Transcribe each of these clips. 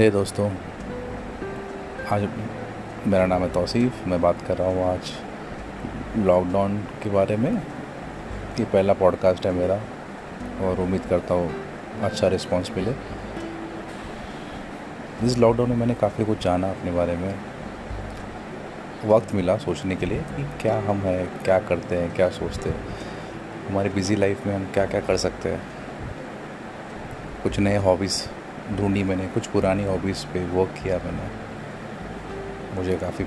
हे दोस्तों, आज मेरा नाम है तौसीफ़। मैं बात कर रहा हूँ आज लॉकडाउन के बारे में। ये पहला पॉडकास्ट है मेरा और उम्मीद करता हूँ अच्छा रिस्पांस मिले। इस लॉकडाउन में मैंने काफ़ी कुछ जाना अपने बारे में। वक्त मिला सोचने के लिए कि क्या हम हैं, क्या करते हैं, क्या सोचते हैं। हमारी बिज़ी लाइफ में हम क्या क्या कर सकते हैं। कुछ नए हॉबीज़ ढूंढी मैंने, कुछ पुरानी हॉबीज़ पे वर्क किया मैंने। मुझे काफ़ी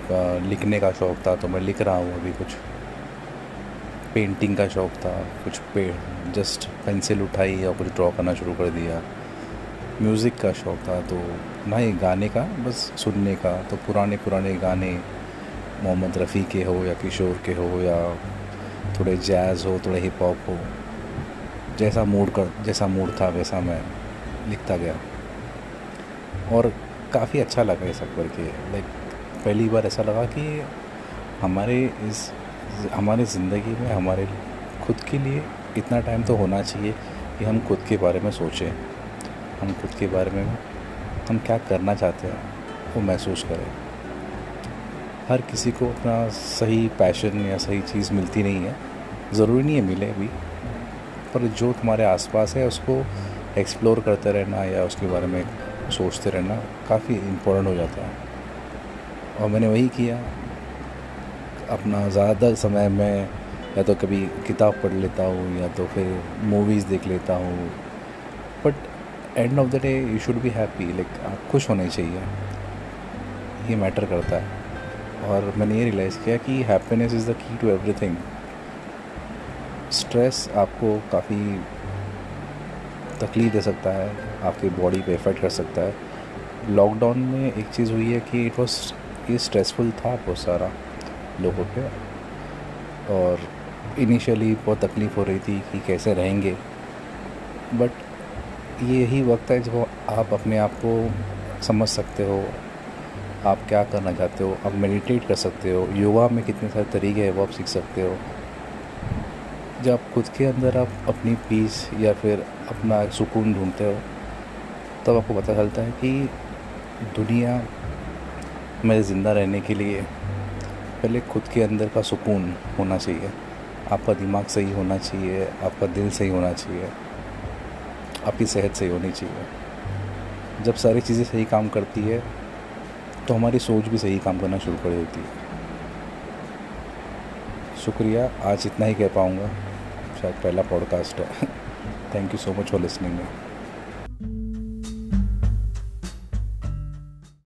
लिखने का शौक़ था तो मैं लिख रहा हूँ अभी कुछ। पेंटिंग का शौक़ था, कुछ पे जस्ट पेंसिल उठाई और कुछ ड्रॉ करना शुरू कर दिया। म्यूज़िक का शौक़ था तो ना ही गाने का, बस सुनने का। तो पुराने पुराने गाने, मोहम्मद रफ़ी के हो या किशोर के हो या थोड़े जैज़ हो, थोड़े हिप हॉप हो, जैसा मूड कर, जैसा मूड था, वैसा मैं लिखता गया। और काफ़ी अच्छा लगा ये सब करके लाइक पहली बार ऐसा लगा कि हमारे इस, हमारे ज़िंदगी में, हमारे खुद के लिए इतना टाइम तो होना चाहिए कि हम खुद के बारे में सोचें। हम खुद के बारे में, हम क्या करना चाहते हैं, वो महसूस करें। हर किसी को अपना सही पैशन या सही चीज़ मिलती नहीं है। ज़रूरी नहीं है मिले भी, पर जो तुम्हारे आसपास है, उसको एक्सप्लोर करते रहना या उसके बारे में सोचते रहना काफ़ी इम्पोर्टेंट हो जाता है। और मैंने वही किया। अपना ज़्यादातर समय में या तो कभी किताब पढ़ लेता हूँ या तो फिर मूवीज़ देख लेता हूँ। But end of the day you should be happy like आप खुश होने चाहिए। ये मैटर करता है। और मैंने ये रियलाइज़ किया कि happiness is the key to everything stress आपको काफ़ी तकलीफ़ दे सकता है, आपकी बॉडी पे इफ़ेक्ट कर सकता है। लॉकडाउन में एक चीज़ हुई है कि इट वॉज़ ये स्ट्रेसफुल था बहुत सारा लोगों पे और इनिशियली बहुत तकलीफ़ हो रही थी कि कैसे रहेंगे। बट ये यही वक्त है जब आप अपने आप को समझ सकते हो, आप क्या करना चाहते हो, आप मेडिटेट कर सकते हो। योगा में कितने सारे तरीके हैं वो आप सीख सकते हो। जब खुद के अंदर आप अपनी पीस या फिर अपना सुकून ढूंढते हो, तब आपको पता चलता है कि दुनिया में ज़िंदा रहने के लिए पहले खुद के अंदर का सुकून होना चाहिए। आपका दिमाग सही होना चाहिए, आपका दिल सही होना चाहिए, आपकी सेहत सही होनी चाहिए। जब सारी चीज़ें सही काम करती है तो हमारी सोच भी सही काम करना शुरू कर देती है। शुक्रिया, आज इतना ही कह पाऊँगा। शायद पहला पॉडकास्ट है। Thank you so much for listening